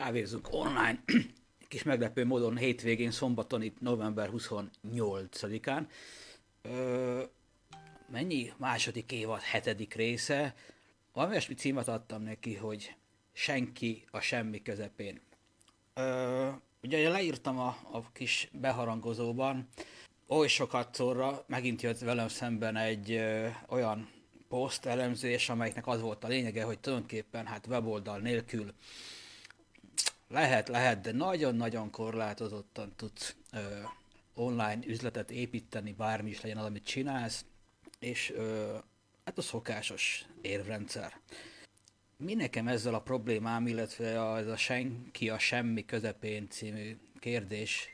kávézunk online, kis meglepő módon hétvégén, szombaton, itt november 28-án. Ö, mennyi második évad, hetedik része? Valami olyasmi címet adtam neki, hogy senki a semmi közepén. Ö, ugye leírtam a, a kis beharangozóban, oly sokat szorra megint jött velem szemben egy ö, olyan poszt elemzés, amelyiknek az volt a lényege, hogy tulajdonképpen hát weboldal nélkül lehet, lehet, de nagyon-nagyon korlátozottan tudsz ö, online üzletet építeni, bármi is legyen az, amit csinálsz, és ö, hát a szokásos érvrendszer. Mi nekem ezzel a problémám, illetve ez a senki a semmi közepén című kérdés,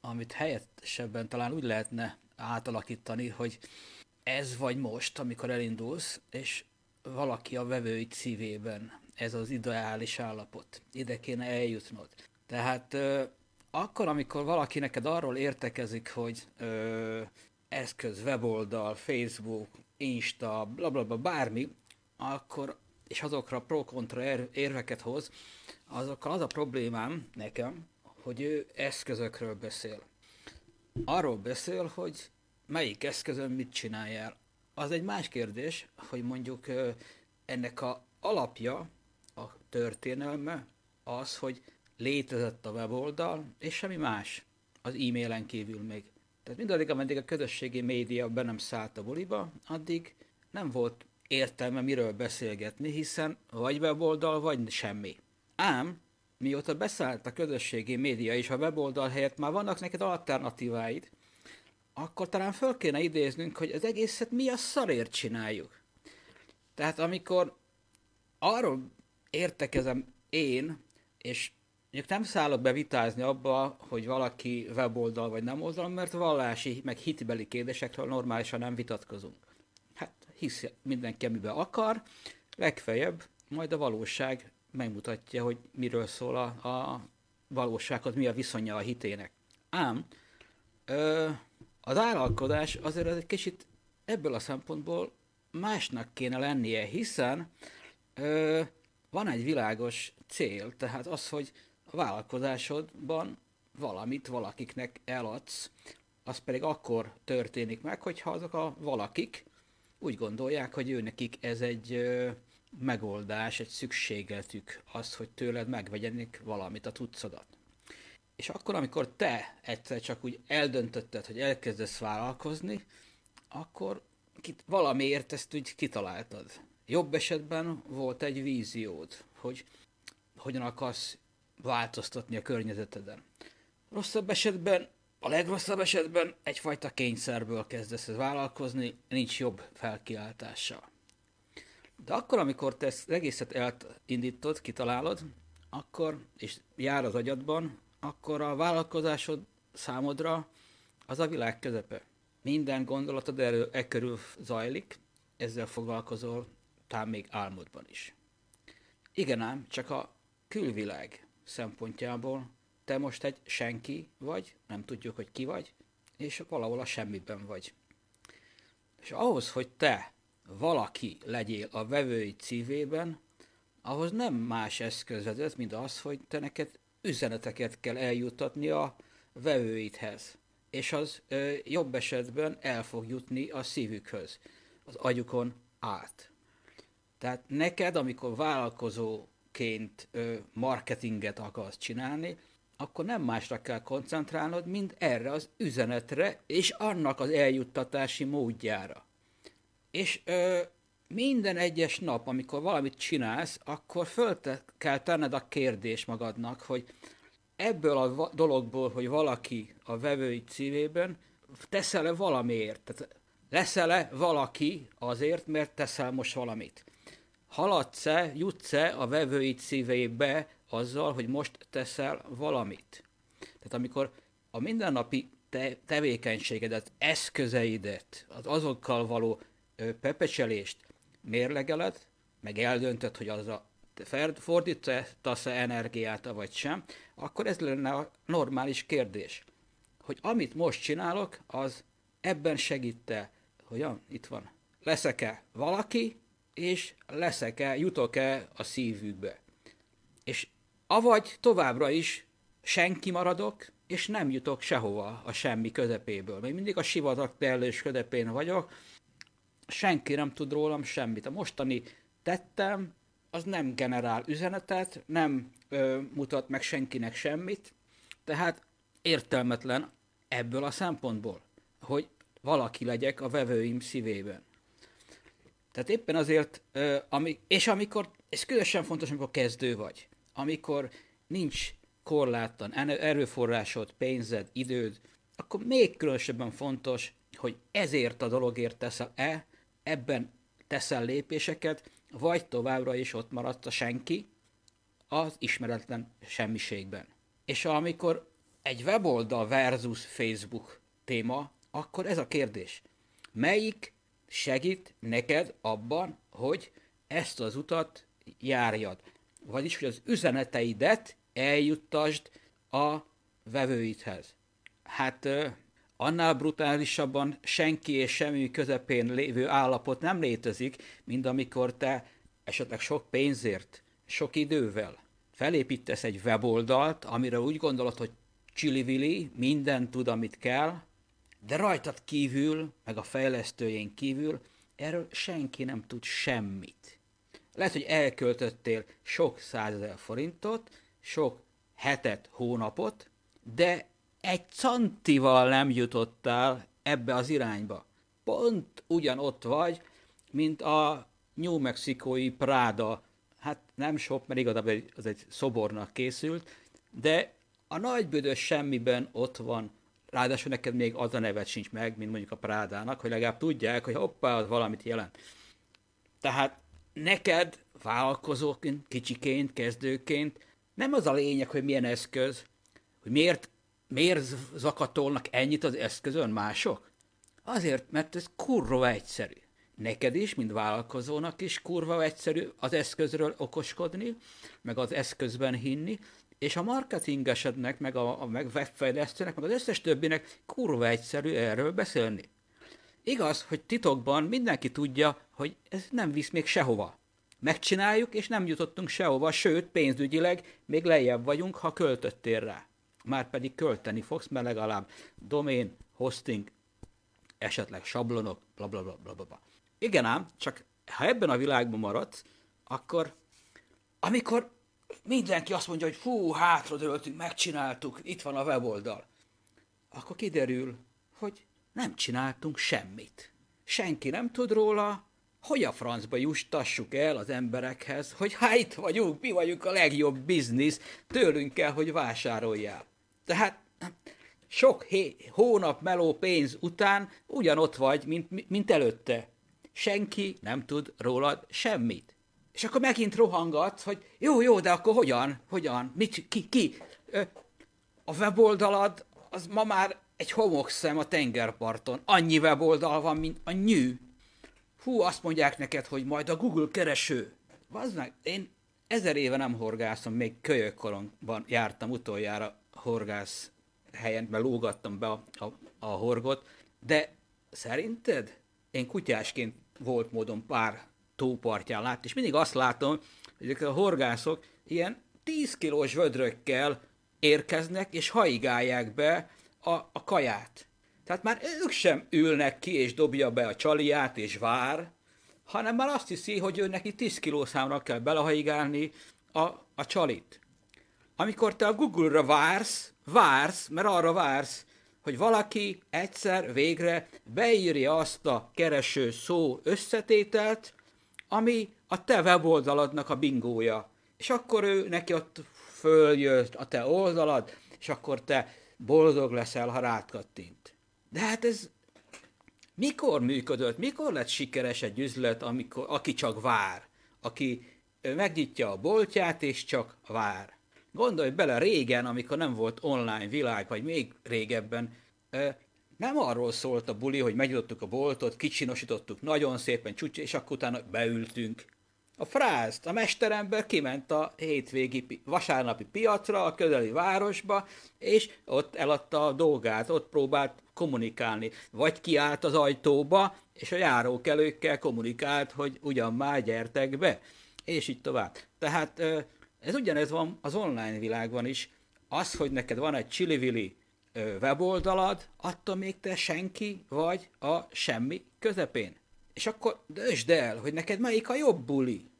amit helyettesebben talán úgy lehetne átalakítani, hogy ez vagy most, amikor elindulsz, és valaki a vevői szívében, ez az ideális állapot. Ide kéne eljutnod. Tehát ö, akkor, amikor valaki neked arról értekezik, hogy ö, eszköz, weboldal, Facebook, Insta, bla bla bla, bármi, akkor, és azokra pro-kontra érveket hoz, azokkal az a problémám nekem, hogy ő eszközökről beszél. Arról beszél, hogy melyik eszközön mit csináljál. Az egy más kérdés, hogy mondjuk ennek a alapja, a történelme az, hogy létezett a weboldal, és semmi más az e-mailen kívül még. Tehát mindaddig, ameddig a közösségi média be nem szállt a buliba, addig nem volt értelme miről beszélgetni, hiszen vagy weboldal, vagy semmi. Ám, mióta beszállt a közösségi média és a weboldal helyett már vannak neked alternatíváid, akkor talán föl kéne idéznünk, hogy az egészet mi a szarért csináljuk. Tehát amikor arról értekezem én, és mondjuk nem szállok be vitázni abba, hogy valaki weboldal vagy nem oldal, mert vallási, meg hitbeli kérdésekről normálisan nem vitatkozunk. Hát hisz mindenki, amiben akar, legfeljebb majd a valóság megmutatja, hogy miről szól a, a valósághoz, mi a viszonya a hitének. Ám ö, az állalkodás azért az egy kicsit ebből a szempontból másnak kéne lennie, hiszen ö, van egy világos cél, tehát az, hogy a vállalkozásodban valamit valakiknek eladsz, az pedig akkor történik meg, hogyha azok a valakik úgy gondolják, hogy ő nekik ez egy ö, megoldás, egy szükségletük, az, hogy tőled megvegyenek valamit, a tudszodat. És akkor, amikor te egyszer csak úgy eldöntötted, hogy elkezdesz vállalkozni, akkor kit, valamiért ezt úgy kitaláltad. Jobb esetben volt egy víziód, hogy hogyan akarsz változtatni a környezeteden. Rosszabb esetben, a legrosszabb esetben egyfajta kényszerből kezdesz vállalkozni, nincs jobb felkiáltással. De akkor, amikor te ezt egészet elindítod, kitalálod, akkor, és jár az agyadban, akkor a vállalkozásod számodra az a világ közepe. Minden gondolatod erről e körül zajlik, ezzel foglalkozol, talán még álmodban is. Igen ám, csak a külvilág szempontjából te most egy senki vagy, nem tudjuk, hogy ki vagy, és valahol a semmiben vagy. És ahhoz, hogy te valaki legyél a vevői szívében, ahhoz nem más eszköz vezet, mint az, hogy te neked üzeneteket kell eljuttatni a vevőidhez. És az ö, jobb esetben el fog jutni a szívükhöz, az agyukon át. Tehát neked, amikor vállalkozóként marketinget akarsz csinálni, akkor nem másra kell koncentrálnod, mint erre az üzenetre, és annak az eljuttatási módjára. És ö, minden egyes nap, amikor valamit csinálsz, akkor föl te, kell tenned a kérdés magadnak, hogy ebből a dologból, hogy valaki a vevői szívében, teszel-e valamiért? Tehát leszel-e valaki azért, mert teszel most valamit? Haladsz-e, jutsz-e a vevői szívébe azzal, hogy most teszel valamit? Tehát amikor a mindennapi te- tevékenységedet, eszközeidet, az azokkal való ö, pepecselést mérlegeled, meg eldöntöd, hogy az a fordítasz-e energiát, vagy sem, akkor ez lenne a normális kérdés. Hogy amit most csinálok, az ebben segít-e, hogy itt van, leszek-e valaki, és leszek-e, jutok-e a szívükbe. És Avagy továbbra is senki maradok, és nem jutok sehova a semmi közepéből. Még mindig a sivatag terlős közepén vagyok, senki nem tud rólam semmit. A mostani tettem, az nem generál üzenetet, nem ö, mutat meg senkinek semmit, tehát értelmetlen ebből a szempontból, hogy valaki legyek a vevőim szívében. Tehát éppen azért, ami, és amikor, ez különösen fontos, amikor kezdő vagy, amikor nincs korlátlan erőforrásod, pénzed, időd, akkor még különösebben fontos, hogy ezért a dologért teszel-e, ebben teszel lépéseket, vagy továbbra is ott maradsz a senki az ismeretlen semmiségben. És amikor egy weboldal versus Facebook téma, akkor ez a kérdés. Melyik segít neked abban, hogy ezt az utat járjad? Vagyis, hogy az üzeneteidet eljuttasd a vevőidhez. Hát annál brutálisabban senki és semmi közepén lévő állapot nem létezik, mint amikor te esetleg sok pénzért, sok idővel felépítesz egy weboldalt, amire úgy gondolod, hogy csili minden tud, amit kell, de rajtad kívül, meg a fejlesztőjén kívül, erről senki nem tud semmit. Lehet, hogy elköltöttél sok százezer forintot, sok hetet, hónapot, de egy cantival nem jutottál ebbe az irányba. Pont ugyanott vagy, mint a New Mexikói Práda, hát nem sok, mert igazából az egy szobornak készült, de a nagybüdös semmiben ott van, ráadásul neked még az a nevet sincs meg, mint mondjuk a Prádának, hogy legalább tudják, hogy hoppá, az valamit jelent. Tehát neked vállalkozóként, kicsiként, kezdőként nem az a lényeg, hogy milyen eszköz, hogy miért, miért zakatolnak ennyit az eszközön mások. Azért, mert ez kurva egyszerű. Neked is, mint vállalkozónak is kurva egyszerű az eszközről okoskodni, meg az eszközben hinni, és a marketingesednek, meg a, a meg webfejlesztőnek, meg az összes többinek kurva egyszerű erről beszélni. Igaz, hogy titokban mindenki tudja, hogy ez nem visz még sehova. Megcsináljuk, és nem jutottunk sehova, sőt, pénzügyileg még lejjebb vagyunk, ha költöttél rá. Már pedig költeni fogsz, mert legalább domén, hosting, esetleg sablonok, bla bla bla bla bla. Igen ám, csak ha ebben a világban maradsz, akkor amikor mindenki azt mondja, hogy fú, hátradőltünk, megcsináltuk, itt van a weboldal, akkor kiderül, hogy nem csináltunk semmit. Senki nem tud róla, hogy a francba juttassuk el az emberekhez, hogy hát itt vagyunk, mi vagyunk a legjobb biznisz, tőlünk kell, hogy vásároljál. Tehát sok hé- hónap meló pénz után ugyanott vagy, mint, mint előtte. Senki nem tud rólad semmit. És akkor megint rohangat, hogy jó, jó, de akkor hogyan? Hogyan? Mit, ki, ki? A weboldalad az ma már egy homokszem a tengerparton. Annyi weboldal van, mint a nyű hú, azt mondják neked, hogy majd a Google kereső. Vazd meg, én ezer éve nem horgászom, még kölyökkoromban jártam utoljára horgász helyen, mert lógattam be a, a, a horgot, de szerinted én kutyásként volt módon pár tópartján látni, és mindig azt látom, hogy ezek a horgászok ilyen 10 kilós vödrökkel érkeznek, és haigálják be a, a kaját. Tehát már ők sem ülnek ki és dobja be a csaliát és vár, hanem már azt hiszi, hogy ő neki 10 kilószámra kell belehaigálni a, a csalit. Amikor te a Google-ra vársz, vársz, mert arra vársz, hogy valaki egyszer végre beírja azt a kereső szó összetételt, ami a te weboldaladnak a bingója. És akkor ő neki ott följött a te oldalad, és akkor te boldog leszel, ha rátkattint. De hát ez mikor működött, mikor lett sikeres egy üzlet, amikor, aki csak vár, aki megnyitja a boltját és csak vár. Gondolj bele régen, amikor nem volt online világ, vagy még régebben, nem arról szólt a buli, hogy megnyitottuk a boltot, kicsinosítottuk nagyon szépen, csúcs, és akkor utána beültünk. A frázt, a mesterember kiment a hétvégi vasárnapi piacra, a közeli városba, és ott eladta a dolgát, ott próbált kommunikálni. Vagy kiállt az ajtóba, és a járókelőkkel kommunikált, hogy ugyan már gyertek be, és így tovább. Tehát Ez ugyanez van az online világban is. Az, hogy neked van egy csili weboldalad, attól még te senki vagy a semmi közepén. És akkor dösd el, hogy neked melyik a jobb buli.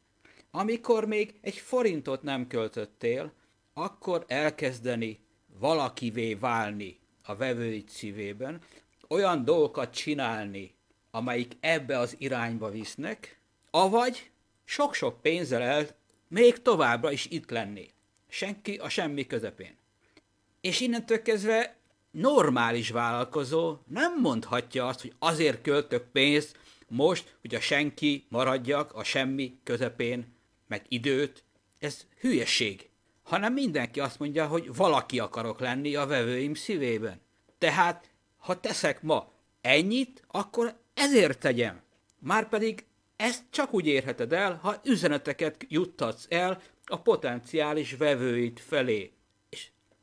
Amikor még egy forintot nem költöttél, akkor elkezdeni valakivé válni a vevőid szívében, olyan dolgokat csinálni, amelyik ebbe az irányba visznek, avagy sok-sok pénzzel el még továbbra is itt lenni. Senki a semmi közepén. És innentől kezdve normális vállalkozó nem mondhatja azt, hogy azért költök pénzt most, hogy a senki maradjak a semmi közepén, meg időt. Ez hülyeség. Hanem mindenki azt mondja, hogy valaki akarok lenni a vevőim szívében. Tehát, ha teszek ma ennyit, akkor ezért tegyem. Márpedig ezt csak úgy érheted el, ha üzeneteket juttatsz el a potenciális vevőid felé.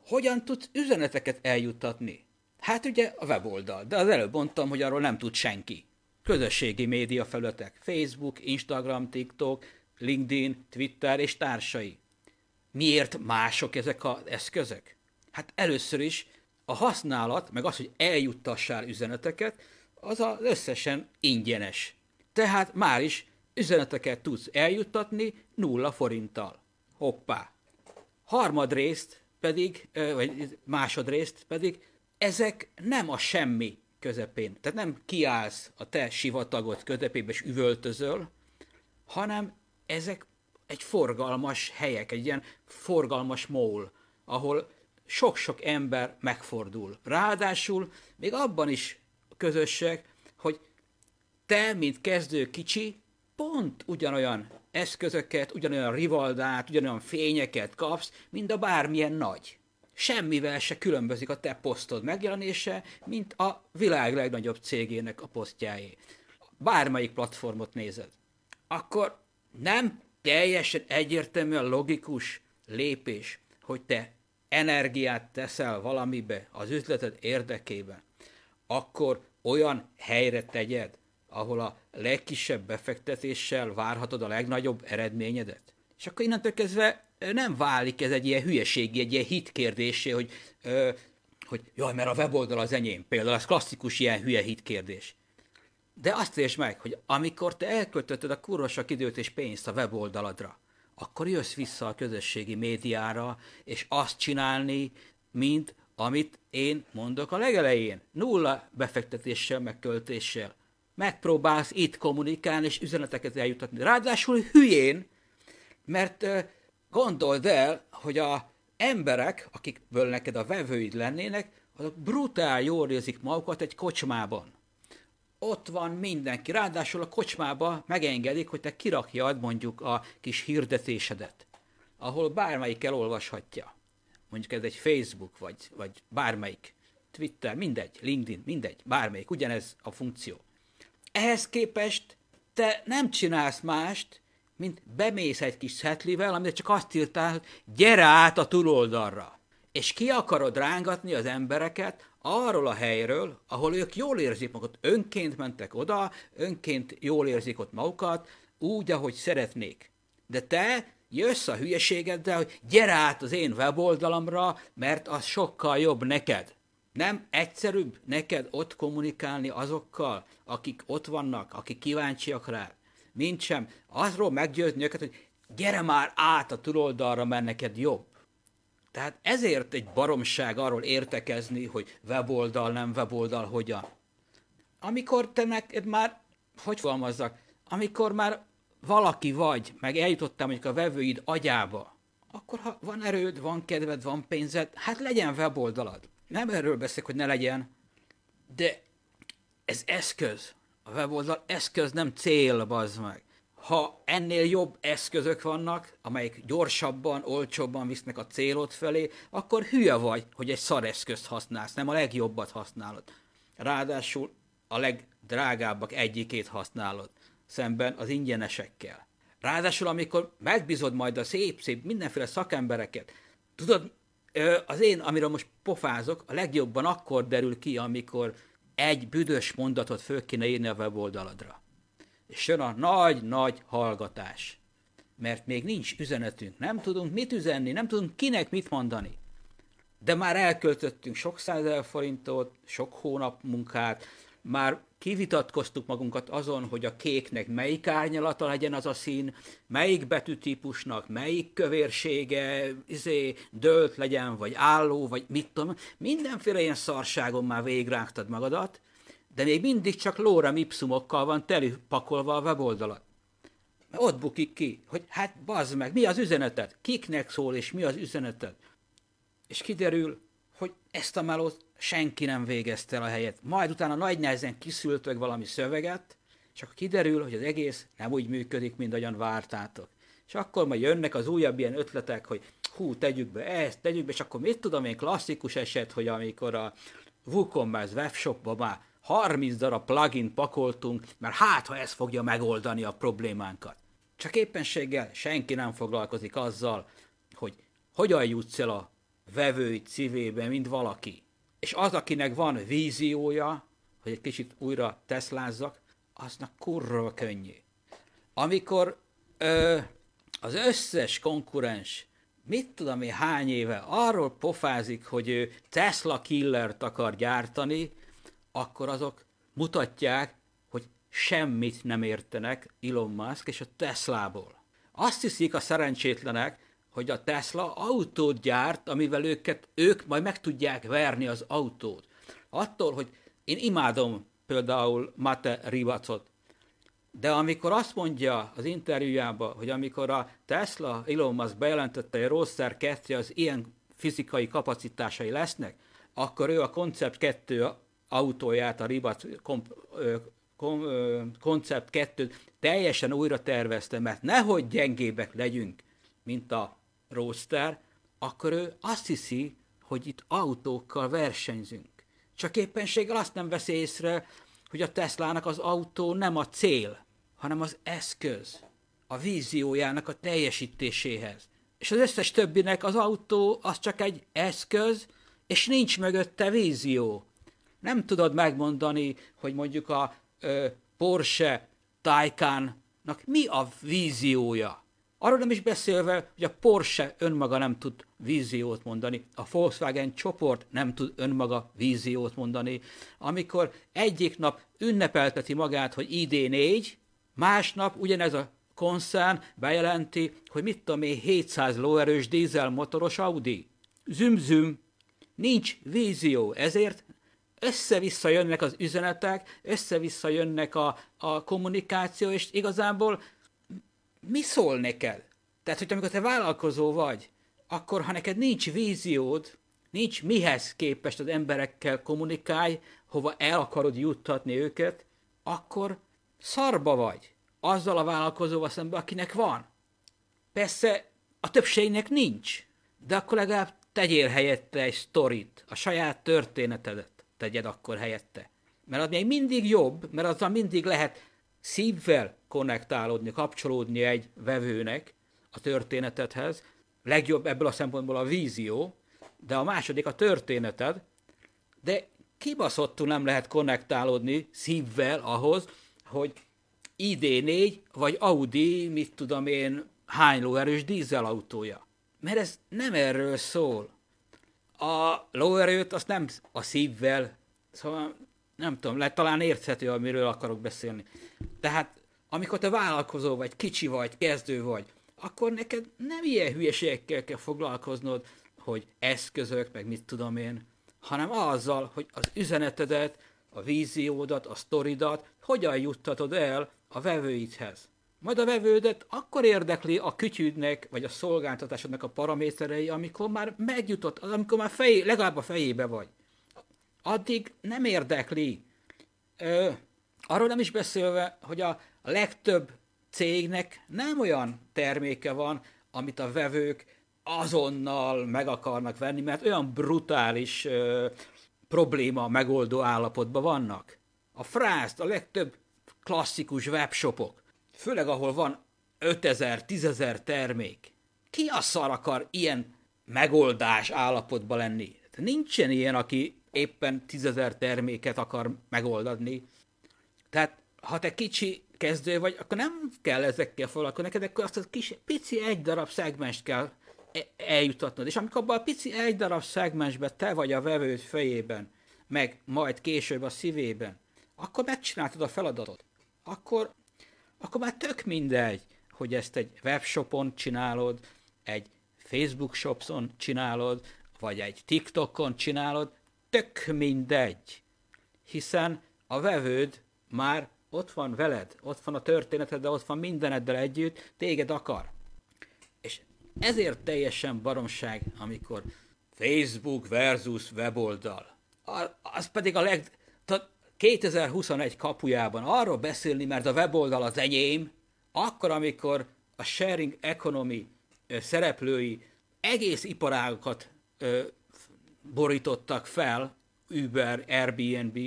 Hogyan tudsz üzeneteket eljuttatni? Hát ugye a weboldal, de az előbb mondtam, hogy arról nem tud senki. Közösségi média felületek, Facebook, Instagram, TikTok, LinkedIn, Twitter és társai. Miért mások ezek az eszközök? Hát először is a használat, meg az, hogy eljuttassál üzeneteket, az az összesen ingyenes. Tehát már is üzeneteket tudsz eljuttatni nulla forinttal. Hoppá. Harmadrészt pedig, vagy másodrészt pedig, ezek nem a semmi közepén. Tehát nem kiállsz a te sivatagot közepébe és üvöltözöl, hanem ezek egy forgalmas helyek, egy ilyen forgalmas mól, ahol sok-sok ember megfordul. Ráadásul még abban is közösség, hogy te, mint kezdő kicsi, pont ugyanolyan eszközöket, ugyanolyan rivaldát, ugyanolyan fényeket kapsz, mint a bármilyen nagy. Semmivel se különbözik a te posztod megjelenése, mint a világ legnagyobb cégének a posztjáé. Bármelyik platformot nézed. Akkor nem teljesen egyértelműen logikus lépés, hogy te energiát teszel valamibe az üzleted érdekében, akkor olyan helyre tegyed, ahol a legkisebb befektetéssel várhatod a legnagyobb eredményedet. És akkor innentől kezdve nem válik ez egy ilyen hülyeségi, egy ilyen hit kérdésé, hogy, ö, hogy jaj, mert a weboldal az enyém. Például az klasszikus ilyen hülye hit kérdés. De azt értsd meg, hogy amikor te elköltötted a kurvasak időt és pénzt a weboldaladra, akkor jössz vissza a közösségi médiára, és azt csinálni, mint amit én mondok a legelején. Nulla befektetéssel, megköltéssel. Megpróbálsz itt kommunikálni és üzeneteket eljutatni. Ráadásul hülyén, mert gondold el, hogy a emberek, akikből neked a vevőid lennének, azok brutál jól érzik magukat egy kocsmában. Ott van mindenki, ráadásul a kocsmába megengedik, hogy te kirakjad mondjuk a kis hirdetésedet, ahol bármelyik elolvashatja mondjuk ez egy Facebook, vagy, vagy bármelyik, Twitter, mindegy, LinkedIn, mindegy, bármelyik, ugyanez a funkció. Ehhez képest te nem csinálsz mást, mint bemész egy kis szetlivel, amit csak azt írtál, hogy gyere át a túloldalra. És ki akarod rángatni az embereket arról a helyről, ahol ők jól érzik magukat, önként mentek oda, önként jól érzik ott magukat, úgy, ahogy szeretnék. De te jössz a hülyeségeddel, hogy gyere át az én weboldalamra, mert az sokkal jobb neked. Nem egyszerűbb neked ott kommunikálni azokkal, akik ott vannak, akik kíváncsiak rá, mint sem azról meggyőzni őket, hogy gyere már át a túloldalra, mert neked jobb. Tehát ezért egy baromság arról értekezni, hogy weboldal, nem weboldal, hogyan. Amikor te neked már, hogy fogalmazzak, amikor már valaki vagy, meg eljutottál mondjuk a vevőid agyába, akkor ha van erőd, van kedved, van pénzed, hát legyen weboldalad. Nem erről beszélek, hogy ne legyen, de ez eszköz. A weboldal eszköz, nem cél, bazd meg. Ha ennél jobb eszközök vannak, amelyek gyorsabban, olcsóbban visznek a célod felé, akkor hülye vagy, hogy egy eszközt használsz, nem a legjobbat használod. Ráadásul a legdrágábbak egyikét használod szemben az ingyenesekkel. Ráadásul, amikor megbízod majd a szép-szép mindenféle szakembereket, tudod, az én, amiről most pofázok, a legjobban akkor derül ki, amikor egy büdös mondatot föl kéne írni a weboldaladra. És jön a nagy-nagy hallgatás. mert még nincs üzenetünk, nem tudunk mit üzenni, nem tudunk kinek mit mondani. De már elköltöttünk sok százezer forintot, sok hónap munkát, már kivitatkoztuk magunkat azon, hogy a kéknek melyik árnyalata legyen az a szín, melyik betűtípusnak, melyik kövérsége, izé, dölt legyen, vagy álló, vagy mit tudom, mindenféle ilyen szarságon már végrágtad magadat, de még mindig csak lóra ipsumokkal van pakolva a weboldalat. Mert ott bukik ki, hogy hát bazd meg, mi az üzeneted? Kiknek szól, és mi az üzeneted? És kiderül, hogy ezt a melót senki nem végezte el a helyet. Majd utána nagy nehezen kiszültök valami szöveget, és akkor kiderül, hogy az egész nem úgy működik, mint ahogyan vártátok. És akkor majd jönnek az újabb ilyen ötletek, hogy hú, tegyük be ezt, tegyük be, és akkor mit tudom én, klasszikus eset, hogy amikor a WooCommerce webshopba már 30 darab plugin pakoltunk, mert hát, ha ez fogja megoldani a problémánkat. Csak éppenséggel senki nem foglalkozik azzal, hogy hogyan jutsz el a vevői szívébe, mint valaki. És az, akinek van víziója, hogy egy kicsit újra teszlázzak, aznak kurva könnyű. Amikor ö, az összes konkurens, mit tudom én hány éve, arról pofázik, hogy ő Tesla killert akar gyártani, akkor azok mutatják, hogy semmit nem értenek Elon Musk és a Teslából. Azt hiszik a szerencsétlenek, hogy a Tesla autót gyárt, amivel őket, ők majd meg tudják verni az autót. Attól, hogy én imádom például Mate Rivacot, de amikor azt mondja az interjújában, hogy amikor a Tesla Elon Musk bejelentette, hogy Roadster 2 az ilyen fizikai kapacitásai lesznek, akkor ő a Concept 2 autóját, a Rivac komp, kom, Concept 2 teljesen újra tervezte, mert nehogy gyengébek legyünk, mint a Roadster, akkor ő azt hiszi, hogy itt autókkal versenyzünk. Csak éppenséggel azt nem veszi észre, hogy a Teslának az autó nem a cél, hanem az eszköz, a víziójának a teljesítéséhez. És az összes többinek az autó az csak egy eszköz, és nincs mögötte vízió. Nem tudod megmondani, hogy mondjuk a ö, Porsche Taycannak mi a víziója. Arról nem is beszélve, hogy a Porsche önmaga nem tud víziót mondani, a Volkswagen csoport nem tud önmaga víziót mondani, amikor egyik nap ünnepelteti magát, hogy ID4, másnap ugyanez a koncern bejelenti, hogy mit tudom én, 700 lóerős dízelmotoros Audi. Züm-züm, nincs vízió, ezért össze-vissza jönnek az üzenetek, össze-vissza jönnek a, a kommunikáció, és igazából mi szól neked? Tehát, hogy amikor te vállalkozó vagy, akkor ha neked nincs víziód, nincs mihez képest az emberekkel kommunikálj, hova el akarod juttatni őket, akkor szarba vagy azzal a vállalkozóval szemben, akinek van. Persze a többségnek nincs, de akkor legalább tegyél helyette egy sztorit, a saját történetedet tegyed akkor helyette. Mert az még mindig jobb, mert azzal mindig lehet szívvel konnektálódni, kapcsolódni egy vevőnek a történetedhez. Legjobb ebből a szempontból a vízió, de a második a történeted, de kibaszottul nem lehet konnektálódni szívvel ahhoz, hogy ID4 vagy Audi, mit tudom én, hány lóerős dízelautója. Mert ez nem erről szól. A lóerőt azt nem a szívvel, szóval nem tudom, lehet talán érthető, amiről akarok beszélni. Tehát amikor te vállalkozó vagy, kicsi vagy, kezdő vagy, akkor neked nem ilyen hülyeségekkel kell foglalkoznod, hogy eszközök, meg mit tudom én, hanem azzal, hogy az üzenetedet, a víziódat, a sztoridat hogyan juttatod el a vevőidhez. Majd a vevődet akkor érdekli a kütyűdnek, vagy a szolgáltatásodnak a paraméterei, amikor már megjutott, amikor már fej, legalább a fejébe vagy. Addig nem érdekli. Ö, arról nem is beszélve, hogy a legtöbb cégnek nem olyan terméke van, amit a vevők azonnal meg akarnak venni, mert olyan brutális ö, probléma megoldó állapotban vannak. A frászt, a legtöbb klasszikus webshopok, főleg ahol van 5000, 10000 termék. Ki a szar akar ilyen megoldás állapotban lenni? Nincsen ilyen, aki éppen 10.000 terméket akar megoldani. Tehát ha te kicsi kezdő vagy, akkor nem kell ezekkel foglalkozni, neked akkor azt a kis, pici egy darab szegmest kell e- eljutatnod. És amikor abban a pici egy darab szegmensben te vagy a vevőd fejében, meg majd később a szívében, akkor megcsináltad a feladatot. Akkor, akkor már tök mindegy, hogy ezt egy webshopon csinálod, egy Facebook shopson csinálod, vagy egy TikTokon csinálod, tök mindegy. Hiszen a vevőd már ott van veled, ott van a történeted, de ott van mindeneddel együtt, téged akar. És ezért teljesen baromság, amikor Facebook versus weboldal. Az pedig a leg... 2021 kapujában arról beszélni, mert a weboldal az enyém, akkor, amikor a sharing economy szereplői egész iparágokat borítottak fel, Uber, Airbnb,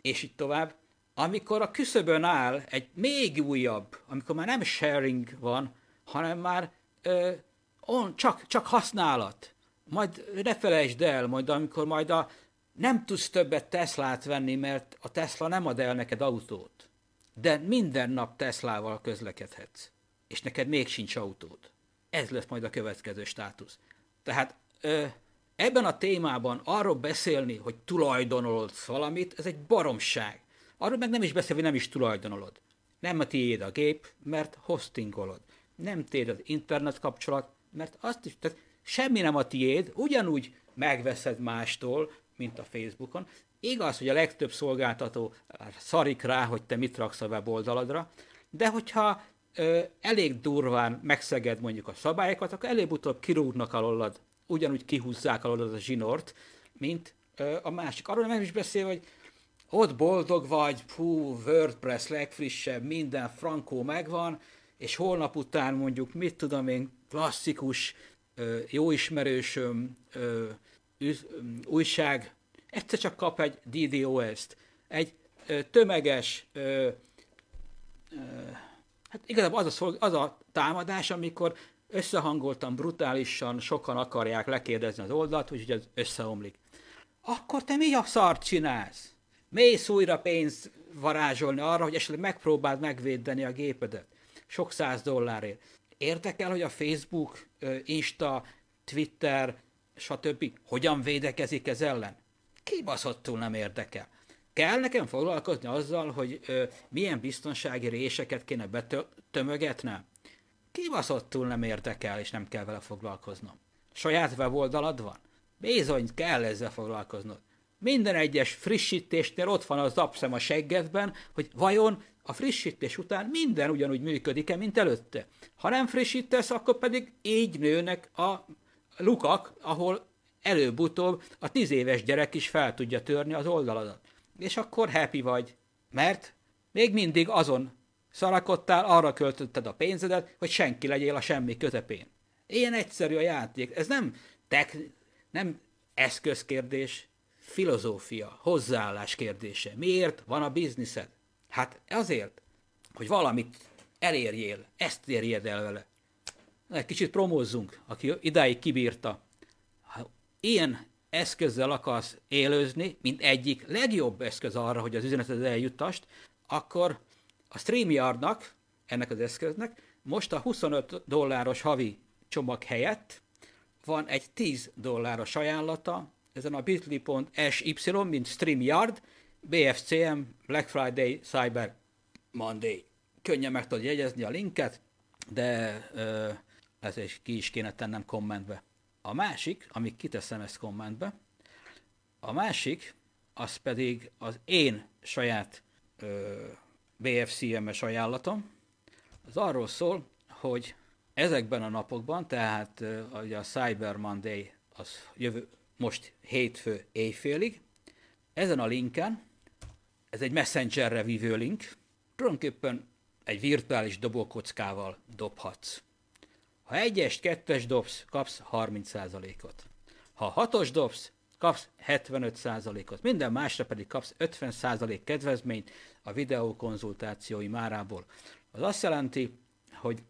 és így tovább, amikor a küszöbön áll egy még újabb, amikor már nem sharing van, hanem már ö, on, csak, csak használat. Majd ne felejtsd el, majd amikor majd a, nem tudsz többet Teslát venni, mert a Tesla nem ad el neked autót. De minden nap Teslával közlekedhetsz. És neked még sincs autód. Ez lesz majd a következő státusz. Tehát ö, ebben a témában arról beszélni, hogy tulajdonolodsz valamit, ez egy baromság. Arról meg nem is beszél, hogy nem is tulajdonolod. Nem a tiéd a gép, mert hostingolod. Nem tiéd az internet kapcsolat, mert azt is, tehát semmi nem a tiéd, ugyanúgy megveszed mástól, mint a Facebookon. Igaz, hogy a legtöbb szolgáltató szarik rá, hogy te mit raksz a weboldaladra, de hogyha ö, elég durván megszeged mondjuk a szabályokat, akkor előbb-utóbb kirúgnak alólad, ugyanúgy kihúzzák alólad a zsinort, mint ö, a másik. Arról nem is beszél, hogy ott boldog vagy, fú, WordPress legfrissebb, minden frankó megvan, és holnap után mondjuk, mit tudom én, klasszikus, jó ismerősöm, újság, egyszer csak kap egy DDoS-t, egy tömeges, hát igazából az a, szolg, az a támadás, amikor összehangoltan, brutálisan sokan akarják lekérdezni az oldalt, úgyhogy az összeomlik. Akkor te mi a szart csinálsz? Mész újra pénzt varázsolni arra, hogy esetleg megpróbáld megvédeni a gépedet. Sok száz dollárért. Érdekel, hogy a Facebook, Insta, Twitter, stb. hogyan védekezik ez ellen? Kibaszottul nem érdekel. Kell nekem foglalkozni azzal, hogy ö, milyen biztonsági réseket kéne betömögetnem? Kibaszottul nem érdekel, és nem kell vele foglalkoznom. Saját weboldalad van? Bizony, kell ezzel foglalkoznod minden egyes frissítésnél ott van az zapszem a seggedben, hogy vajon a frissítés után minden ugyanúgy működik-e, mint előtte. Ha nem frissítesz, akkor pedig így nőnek a lukak, ahol előbb-utóbb a tíz éves gyerek is fel tudja törni az oldaladat. És akkor happy vagy, mert még mindig azon szarakodtál, arra költötted a pénzedet, hogy senki legyél a semmi közepén. Ilyen egyszerű a játék. Ez nem, tek, nem eszközkérdés, filozófia, hozzáállás kérdése. Miért van a bizniszed? Hát azért, hogy valamit elérjél, ezt érjed el vele. Egy kicsit promózzunk, aki idáig kibírta. Ha ilyen eszközzel akarsz élőzni, mint egyik legjobb eszköz arra, hogy az üzenetet eljutast, akkor a StreamYardnak, ennek az eszköznek, most a 25 dolláros havi csomag helyett van egy 10 dolláros ajánlata, ezen a bit.ly, mint StreamYard, BFCM, Black Friday, Cyber Monday. Könnyen meg tudod jegyezni a linket, de ö, ez is ki is kéne tennem kommentbe. A másik, amíg kiteszem ezt kommentbe, a másik, az pedig az én saját ö, BFCM-es ajánlatom, az arról szól, hogy ezekben a napokban, tehát ugye a Cyber Monday az jövő, most hétfő éjfélig. Ezen a linken, ez egy messengerre vívő link, tulajdonképpen egy virtuális dobókockával dobhatsz. Ha egyes, kettes dobsz, kapsz 30%-ot. Ha hatos dobsz, kapsz 75%-ot. Minden másra pedig kapsz 50% kedvezményt a videókonzultációi márából. Az azt jelenti, hogy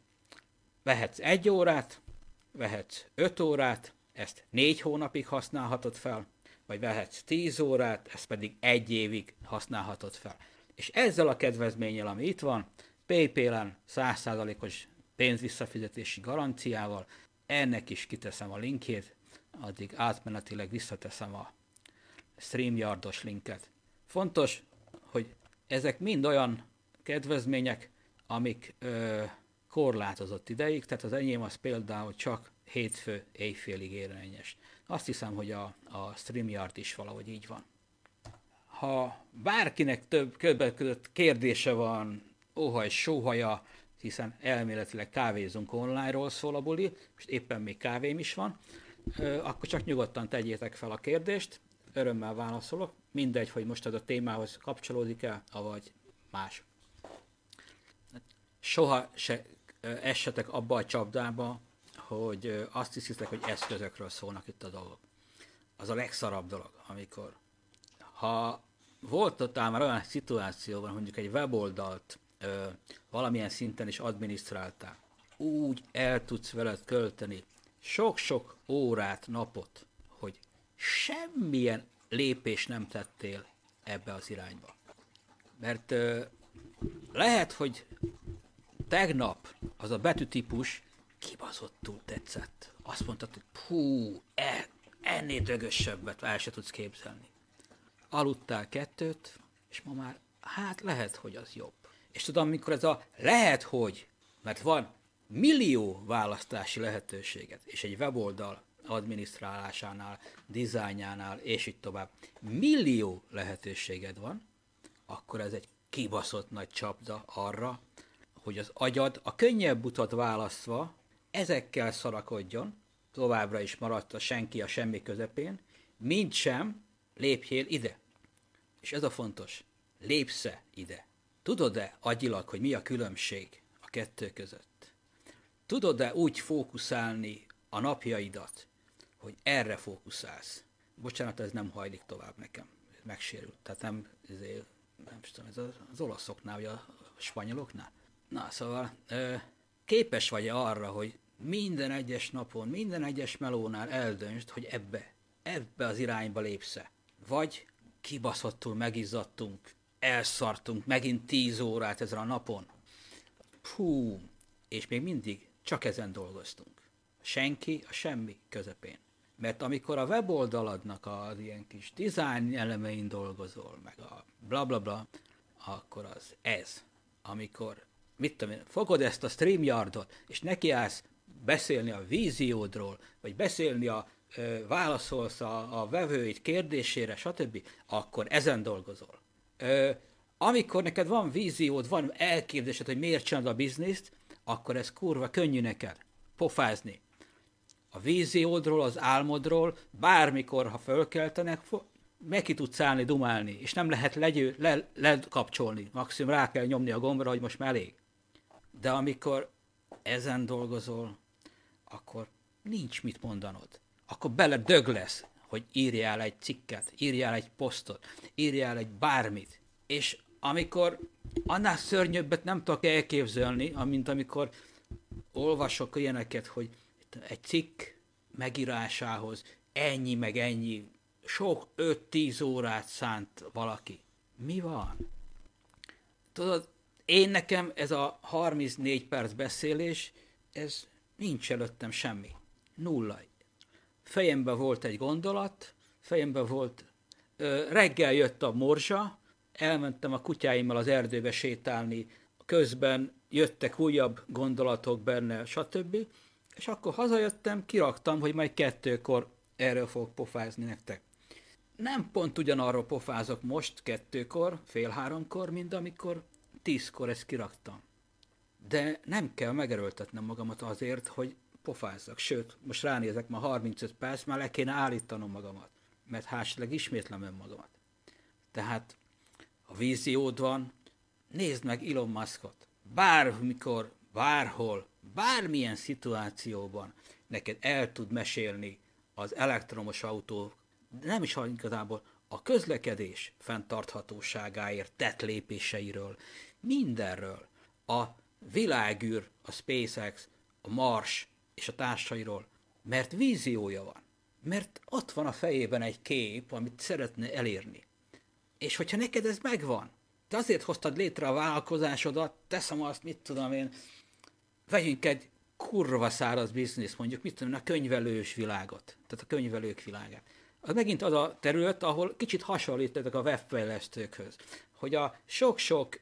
vehetsz egy órát, vehetsz öt órát, ezt négy hónapig használhatod fel, vagy vehetsz tíz órát, ezt pedig egy évig használhatod fel. És ezzel a kedvezménnyel, ami itt van, PayPal-en 100%-os pénzvisszafizetési garanciával, ennek is kiteszem a linkjét, addig átmenetileg visszateszem a StreamYardos linket. Fontos, hogy ezek mind olyan kedvezmények, amik ö, korlátozott ideig, tehát az enyém az például csak hétfő éjfélig érvényes. Azt hiszem, hogy a, a StreamYard is valahogy így van. Ha bárkinek több között kérdése van, óhaj, sóhaja, hiszen elméletileg kávézunk online-ról szól a buli, most éppen még kávém is van, akkor csak nyugodtan tegyétek fel a kérdést, örömmel válaszolok, mindegy, hogy most ez a témához kapcsolódik-e, vagy más. Soha se essetek abba a csapdába, hogy azt hiszitek, hogy eszközökről szólnak itt a dolgok. Az a legszarabb dolog, amikor ha volt ott már olyan szituációban, mondjuk egy weboldalt ö, valamilyen szinten is adminisztráltál, úgy el tudsz veled költeni sok-sok órát, napot, hogy semmilyen lépés nem tettél ebbe az irányba. Mert ö, lehet, hogy tegnap az a betűtípus kibaszottul tetszett. Azt mondtad, hogy hú, e, ennél dögösebbet el se tudsz képzelni. Aludtál kettőt, és ma már, hát lehet, hogy az jobb. És tudom, mikor ez a lehet, hogy, mert van millió választási lehetőséget, és egy weboldal adminisztrálásánál, dizájnjánál, és így tovább, millió lehetőséged van, akkor ez egy kibaszott nagy csapda arra, hogy az agyad a könnyebb utat választva ezekkel szarakodjon, továbbra is maradt a senki a semmi közepén, mint sem lépjél ide. És ez a fontos, lépsze ide. Tudod-e agyilag, hogy mi a különbség a kettő között? Tudod-e úgy fókuszálni a napjaidat, hogy erre fókuszálsz? Bocsánat, ez nem hajlik tovább nekem. Megsérült. Tehát nem, ezért, nem tudom, ez az olaszoknál, vagy a spanyoloknál. Na, szóval képes vagy arra, hogy minden egyes napon, minden egyes melónál eldöntsd, hogy ebbe, ebbe az irányba lépsze. Vagy kibaszottul megizzadtunk, elszartunk megint tíz órát ezen a napon. Hú, és még mindig csak ezen dolgoztunk. Senki a semmi közepén. Mert amikor a weboldaladnak az ilyen kis design elemein dolgozol, meg a bla bla bla, akkor az ez, amikor mit tudom én, fogod ezt a StreamYardot, és nekiállsz beszélni a víziódról, vagy beszélni a ö, válaszolsz a, a vevőid kérdésére, stb., akkor ezen dolgozol. Ö, amikor neked van víziód, van elképzelésed, hogy miért csinálod a bizniszt, akkor ez kurva könnyű neked pofázni. A víziódról, az álmodról, bármikor, ha fölkeltenek, meg ki tudsz állni, dumálni, és nem lehet legyő, le, lekapcsolni. Maximum rá kell nyomni a gombra, hogy most már elég. De amikor ezen dolgozol, akkor nincs mit mondanod. Akkor bele dög lesz, hogy írjál egy cikket, írjál egy posztot, írjál egy bármit. És amikor annál szörnyöbbet nem tudok elképzelni, amint amikor olvasok ilyeneket, hogy egy cikk megírásához ennyi meg ennyi, sok 5-10 órát szánt valaki. Mi van? Tudod, én nekem ez a 34 perc beszélés, ez nincs előttem semmi. Nulla. Fejemben volt egy gondolat, fejemben volt, ö, reggel jött a morzsa, elmentem a kutyáimmal az erdőbe sétálni, közben jöttek újabb gondolatok benne, stb. És akkor hazajöttem, kiraktam, hogy majd kettőkor erről fogok pofázni nektek. Nem pont ugyanarról pofázok most kettőkor, fél háromkor, mint amikor tízkor ezt kiraktam. De nem kell megerőltetnem magamat azért, hogy pofázzak. Sőt, most ránézek, ma 35 perc, már le kéne állítanom magamat, mert hásleg ismétlem önmagamat. Tehát a víziód van, nézd meg Elon Muskot. Bármikor, bárhol, bármilyen szituációban neked el tud mesélni az elektromos autó, nem is igazából a közlekedés fenntarthatóságáért tett lépéseiről, mindenről, a világűr, a SpaceX, a Mars és a társairól, mert víziója van. Mert ott van a fejében egy kép, amit szeretne elérni. És hogyha neked ez megvan, te azért hoztad létre a vállalkozásodat, teszem azt, mit tudom én, vegyünk egy kurva száraz biznisz, mondjuk, mit tudom, a könyvelős világot, tehát a könyvelők világát. Az megint az a terület, ahol kicsit hasonlítetek a webfejlesztőkhöz, hogy a sok-sok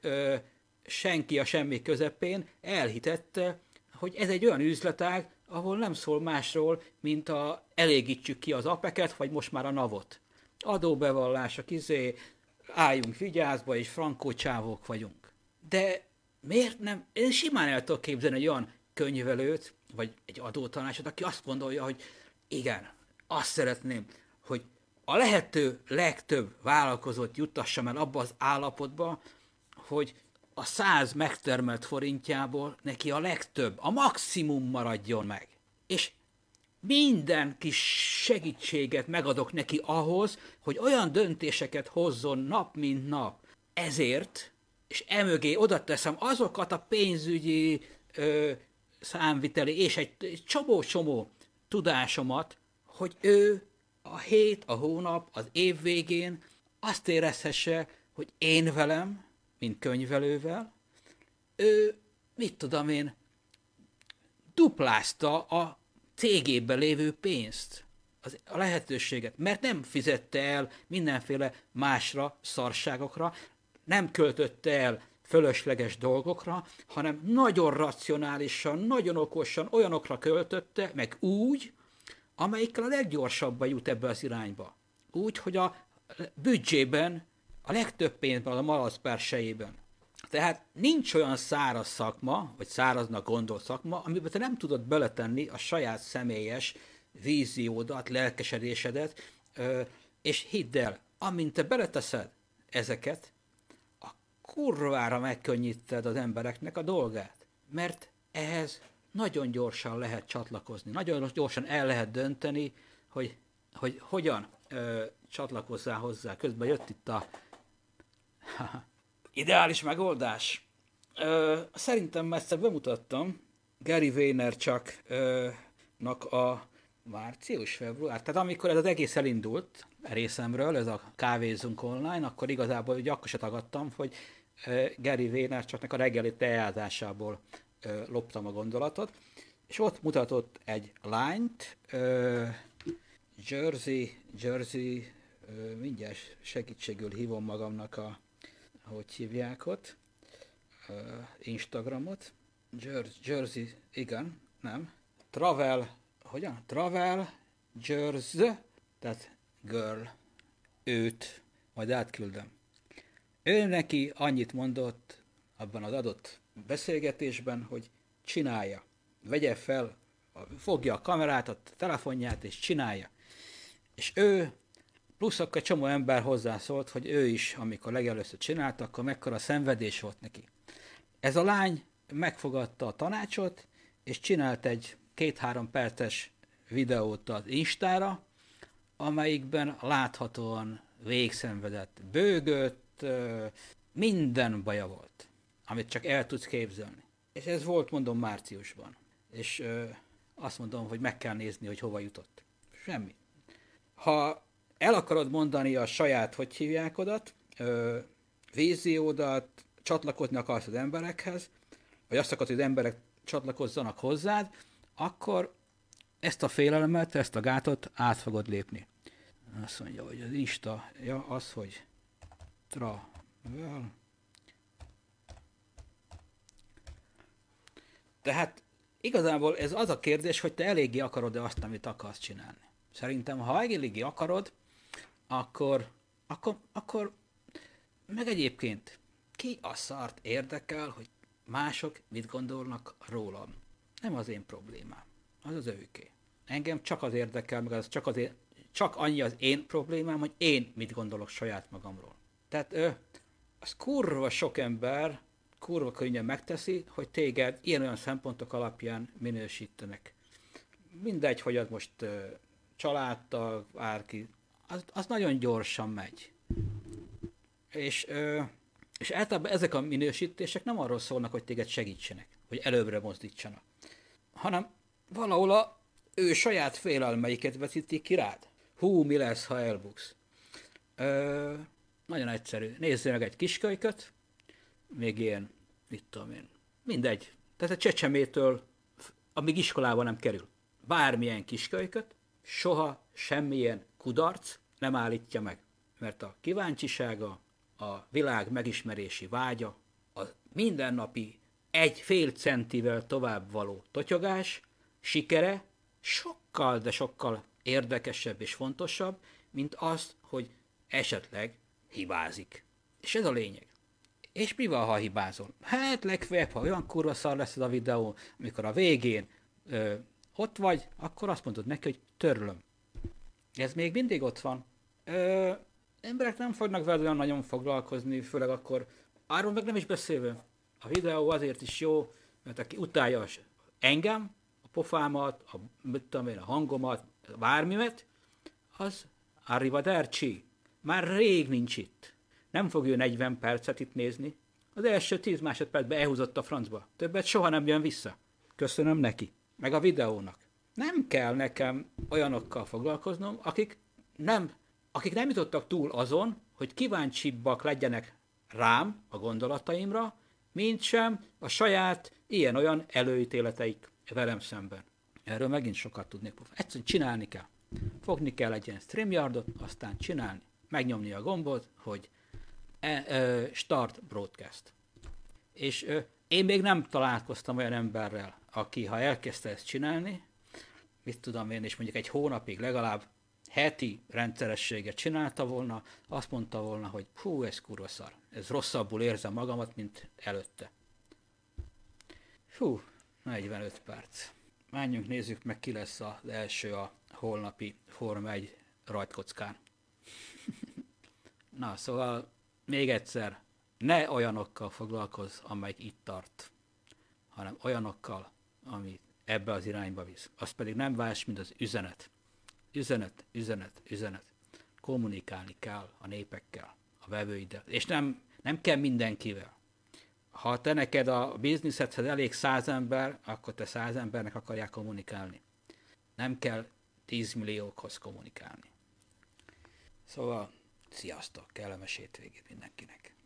senki a semmi közepén elhitette, hogy ez egy olyan üzletág, ahol nem szól másról, mint a elégítsük ki az apeket, vagy most már a navot. Adóbevallások, izé, álljunk vigyázba, és frankó csávók vagyunk. De miért nem? Én simán el tudok képzelni egy olyan könyvelőt, vagy egy adótanácsot, aki azt gondolja, hogy igen, azt szeretném, a lehető legtöbb vállalkozót juttassam el abba az állapotba, hogy a száz megtermelt forintjából neki a legtöbb, a maximum maradjon meg. És minden kis segítséget megadok neki ahhoz, hogy olyan döntéseket hozzon nap, mint nap. Ezért, és emögé oda teszem azokat a pénzügyi ö, számviteli és egy, csomó-csomó tudásomat, hogy ő a hét, a hónap, az év végén azt érezhesse, hogy én velem, mint könyvelővel, ő, mit tudom én, duplázta a cégében lévő pénzt, az, a lehetőséget, mert nem fizette el mindenféle másra, szarságokra, nem költötte el fölösleges dolgokra, hanem nagyon racionálisan, nagyon okosan olyanokra költötte, meg úgy, amelyikkel a leggyorsabban jut ebbe az irányba. Úgy, hogy a büdzsében a legtöbb pénzben a malac persejében. Tehát nincs olyan száraz szakma, vagy száraznak gondolt szakma, amiben te nem tudod beletenni a saját személyes víziódat, lelkesedésedet, és hidd el, amint te beleteszed ezeket, a kurvára megkönnyíted az embereknek a dolgát. Mert ehhez nagyon gyorsan lehet csatlakozni, nagyon gyorsan el lehet dönteni, hogy, hogy hogyan ö, csatlakozzál hozzá. Közben jött itt a ideális megoldás. Ö, szerintem ezt bemutattam Gary Vaynerchuk-nak a március, február, tehát amikor ez az egész elindult részemről, ez a kávézunk online, akkor igazából ugye akkor se tagadtam, hogy Gary Vaynerchuknak a reggeli teázásából loptam a gondolatot, és ott mutatott egy lányt, Jersey, Jersey, mindjárt segítségül hívom magamnak a, hogy hívják ott, Instagramot, Jersey, igen, nem, Travel, hogyan? Travel, Jersey, tehát girl, őt, majd átküldöm. Ő neki annyit mondott abban az adott beszélgetésben, hogy csinálja. Vegye fel, fogja a kamerát, a telefonját, és csinálja. És ő, plusz akkor csomó ember hozzászólt, hogy ő is, amikor legelőször csinálta, akkor mekkora szenvedés volt neki. Ez a lány megfogadta a tanácsot, és csinált egy két-három perces videót az Instára, amelyikben láthatóan végszenvedett, bőgött, minden baja volt amit csak el tudsz képzelni. És ez volt, mondom, márciusban. És ö, azt mondom, hogy meg kell nézni, hogy hova jutott. Semmi. Ha el akarod mondani a saját, hogy hívják odat, ö, víziódat, csatlakozni akarsz az emberekhez, vagy azt akarod, hogy az emberek csatlakozzanak hozzád, akkor ezt a félelemet, ezt a gátot át fogod lépni. Azt mondja, hogy az Insta, ja, az, hogy tra, well, Tehát igazából ez az a kérdés, hogy te eléggé akarod-e azt, amit akarsz csinálni. Szerintem, ha eléggé akarod, akkor, akkor, akkor meg egyébként ki a szart érdekel, hogy mások mit gondolnak rólam. Nem az én problémám, az az őké. Engem csak az érdekel, meg az csak, az én, csak annyi az én problémám, hogy én mit gondolok saját magamról. Tehát ö, az kurva sok ember kurva könnyen megteszi, hogy téged ilyen-olyan szempontok alapján minősítenek. Mindegy, hogy az most családtag, bárki, az, az nagyon gyorsan megy. És, és általában ezek a minősítések nem arról szólnak, hogy téged segítsenek, hogy előbbre mozdítsanak, hanem valahol a ő saját félelmeiket veszítik ki rád. Hú, mi lesz, ha elbuksz? Ö, nagyon egyszerű. Nézzél meg egy kiskölyköt, még ilyen, mit tudom én, mindegy. Tehát a csecsemétől, amíg iskolában nem kerül, bármilyen kiskölyköt, soha semmilyen kudarc nem állítja meg. Mert a kíváncsisága, a világ megismerési vágya, a mindennapi egy fél centivel tovább való totyogás, sikere sokkal, de sokkal érdekesebb és fontosabb, mint az, hogy esetleg hibázik. És ez a lényeg. És mi van, ha hibázol? Hát legfeljebb, ha olyan kurva szar lesz ez a videó, amikor a végén ö, ott vagy, akkor azt mondod neki, hogy törlöm. Ez még mindig ott van. Ö, emberek nem fognak veled olyan nagyon foglalkozni, főleg akkor, arról meg nem is beszélve. A videó azért is jó, mert aki utálja engem, a pofámat, a, mit tudom én, a hangomat, bármimet, az arrivederci. Már rég nincs itt. Nem fog ő 40 percet itt nézni. Az első 10 másodpercben elhúzott a francba. Többet soha nem jön vissza. Köszönöm neki. Meg a videónak. Nem kell nekem olyanokkal foglalkoznom, akik nem, akik nem jutottak túl azon, hogy kíváncsibbak legyenek rám, a gondolataimra, mint sem a saját ilyen-olyan előítéleteik velem szemben. Erről megint sokat tudnék. Egyszerűen csinálni kell. Fogni kell egy ilyen StreamYardot, aztán csinálni. Megnyomni a gombot, hogy start broadcast. És e, én még nem találkoztam olyan emberrel, aki ha elkezdte ezt csinálni, mit tudom én, és mondjuk egy hónapig legalább heti rendszerességet csinálta volna, azt mondta volna, hogy hú, ez kurva szar, ez rosszabbul érzem magamat, mint előtte. Hú, 45 perc. Menjünk, nézzük meg, ki lesz az első a holnapi Forma 1 rajtkockán. Na, szóval még egyszer, ne olyanokkal foglalkozz, amelyik itt tart, hanem olyanokkal, ami ebbe az irányba visz. Az pedig nem más, mint az üzenet. Üzenet, üzenet, üzenet. Kommunikálni kell a népekkel, a vevőiddel. És nem, nem kell mindenkivel. Ha te neked a bizniszedhez elég száz ember, akkor te száz embernek akarják kommunikálni. Nem kell 10 milliókhoz kommunikálni. Szóval, sziasztok, kellemes hétvégét mindenkinek!